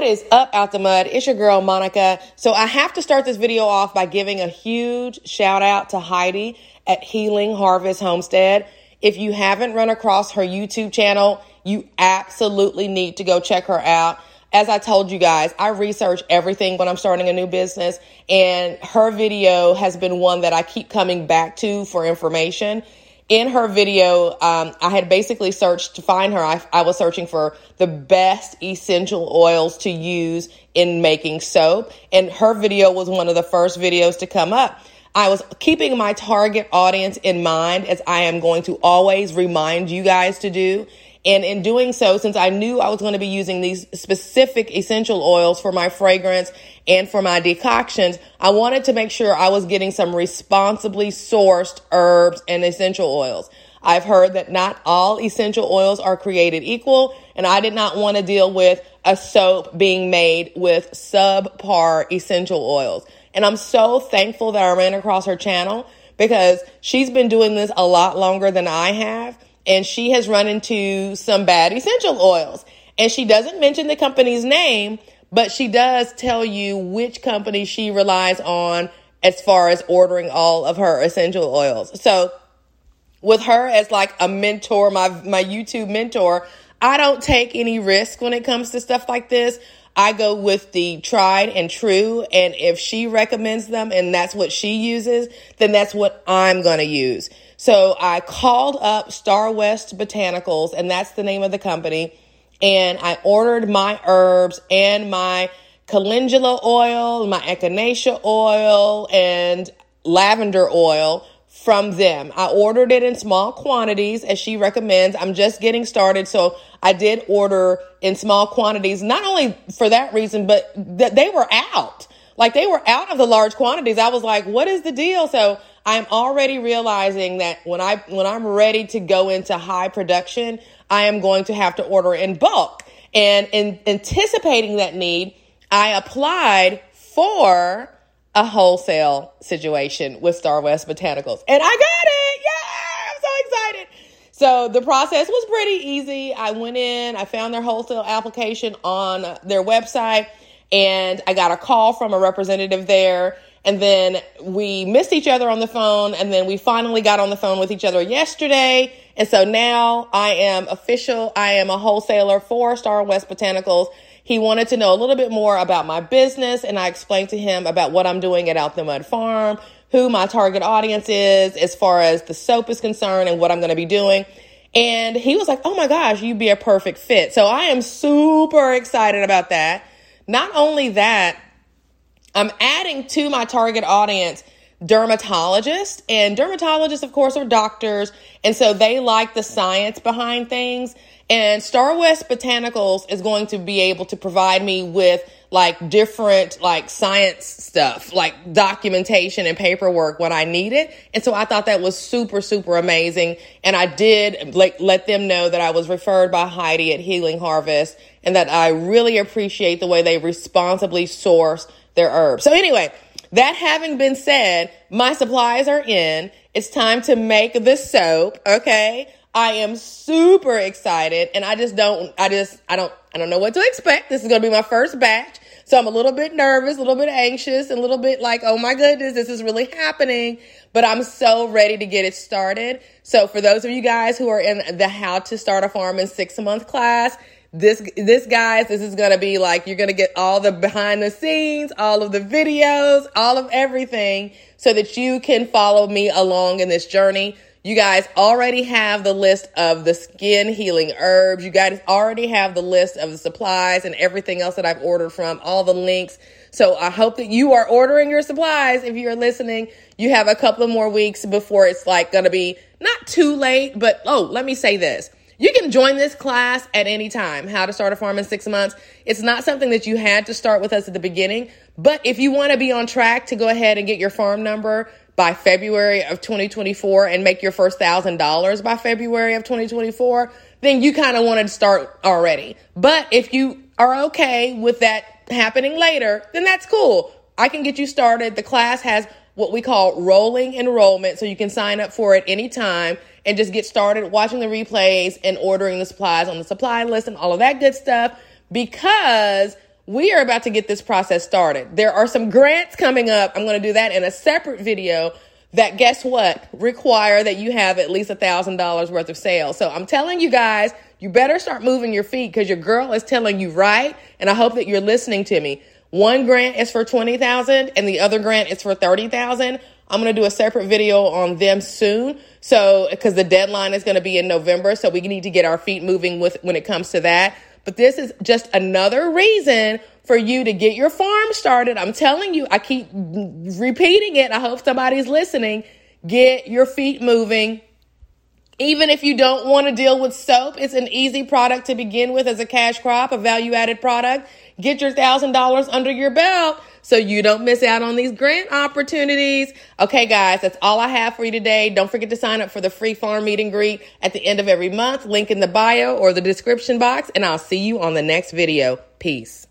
What is up out the mud? It's your girl Monica. So I have to start this video off by giving a huge shout out to Heidi at Healing Harvest Homestead. If you haven't run across her YouTube channel, you absolutely need to go check her out. As I told you guys, I research everything when I'm starting a new business, and her video has been one that I keep coming back to for information in her video, um, I had basically searched to find her. I, I was searching for the best essential oils to use in making soap, and her video was one of the first videos to come up. I was keeping my target audience in mind as I am going to always remind you guys to do. And in doing so, since I knew I was going to be using these specific essential oils for my fragrance and for my decoctions, I wanted to make sure I was getting some responsibly sourced herbs and essential oils. I've heard that not all essential oils are created equal, and I did not want to deal with a soap being made with subpar essential oils. And I'm so thankful that I ran across her channel because she's been doing this a lot longer than I have and she has run into some bad essential oils. And she doesn't mention the company's name, but she does tell you which company she relies on as far as ordering all of her essential oils. So with her as like a mentor, my my YouTube mentor, I don't take any risk when it comes to stuff like this. I go with the tried and true. And if she recommends them and that's what she uses, then that's what I'm going to use. So I called up Starwest Botanicals, and that's the name of the company. And I ordered my herbs and my calendula oil, my echinacea oil, and lavender oil from them. I ordered it in small quantities as she recommends. I'm just getting started. So I did order in small quantities, not only for that reason, but that they were out. Like they were out of the large quantities. I was like, what is the deal? So I'm already realizing that when I when I'm ready to go into high production, I am going to have to order in bulk. And in anticipating that need, I applied for a wholesale situation with Starwest Botanicals. And I got it. Yeah, I'm so excited. So the process was pretty easy. I went in, I found their wholesale application on their website, and I got a call from a representative there and then we missed each other on the phone. And then we finally got on the phone with each other yesterday. And so now I am official. I am a wholesaler for Starwest Botanicals. He wanted to know a little bit more about my business. And I explained to him about what I'm doing at Out the Mud Farm, who my target audience is as far as the soap is concerned and what I'm going to be doing. And he was like, Oh my gosh, you'd be a perfect fit. So I am super excited about that. Not only that, I'm adding to my target audience dermatologists and dermatologists of course are doctors and so they like the science behind things and Starwest Botanicals is going to be able to provide me with like different like science stuff, like documentation and paperwork when I need it. And so I thought that was super, super amazing. And I did like let them know that I was referred by Heidi at Healing Harvest and that I really appreciate the way they responsibly source their herbs. So anyway, that having been said, my supplies are in. It's time to make the soap. Okay. I am super excited and I just don't, I just, I don't, I don't know what to expect. This is going to be my first batch. So I'm a little bit nervous, a little bit anxious, and a little bit like, oh my goodness, this is really happening. But I'm so ready to get it started. So for those of you guys who are in the how to start a farm in six month class, this this guys this is going to be like you're going to get all the behind the scenes all of the videos all of everything so that you can follow me along in this journey. You guys already have the list of the skin healing herbs. You guys already have the list of the supplies and everything else that i've ordered from all the links. So i hope that you are ordering your supplies. If you're listening you have a couple of more weeks before it's like going to be not too late but oh let me say this you can join this class at any time, how to start a farm in six months. It's not something that you had to start with us at the beginning, but if you want to be on track to go ahead and get your farm number by February of 2024 and make your first thousand dollars by February of 2024, then you kind of wanted to start already. But if you are okay with that happening later, then that's cool. I can get you started. The class has what we call rolling enrollment, so you can sign up for it anytime and just get started watching the replays and ordering the supplies on the supply list and all of that good stuff because we are about to get this process started. There are some grants coming up. I'm going to do that in a separate video that guess what require that you have at least a thousand dollars worth of sales. So I'm telling you guys, you better start moving your feet because your girl is telling you right. And I hope that you're listening to me. One grant is for 20,000 and the other grant is for 30,000. I'm going to do a separate video on them soon. So, because the deadline is going to be in November. So we need to get our feet moving with when it comes to that. But this is just another reason for you to get your farm started. I'm telling you, I keep repeating it. I hope somebody's listening. Get your feet moving. Even if you don't want to deal with soap, it's an easy product to begin with as a cash crop, a value added product. Get your thousand dollars under your belt so you don't miss out on these grant opportunities. Okay, guys, that's all I have for you today. Don't forget to sign up for the free farm meet and greet at the end of every month. Link in the bio or the description box, and I'll see you on the next video. Peace.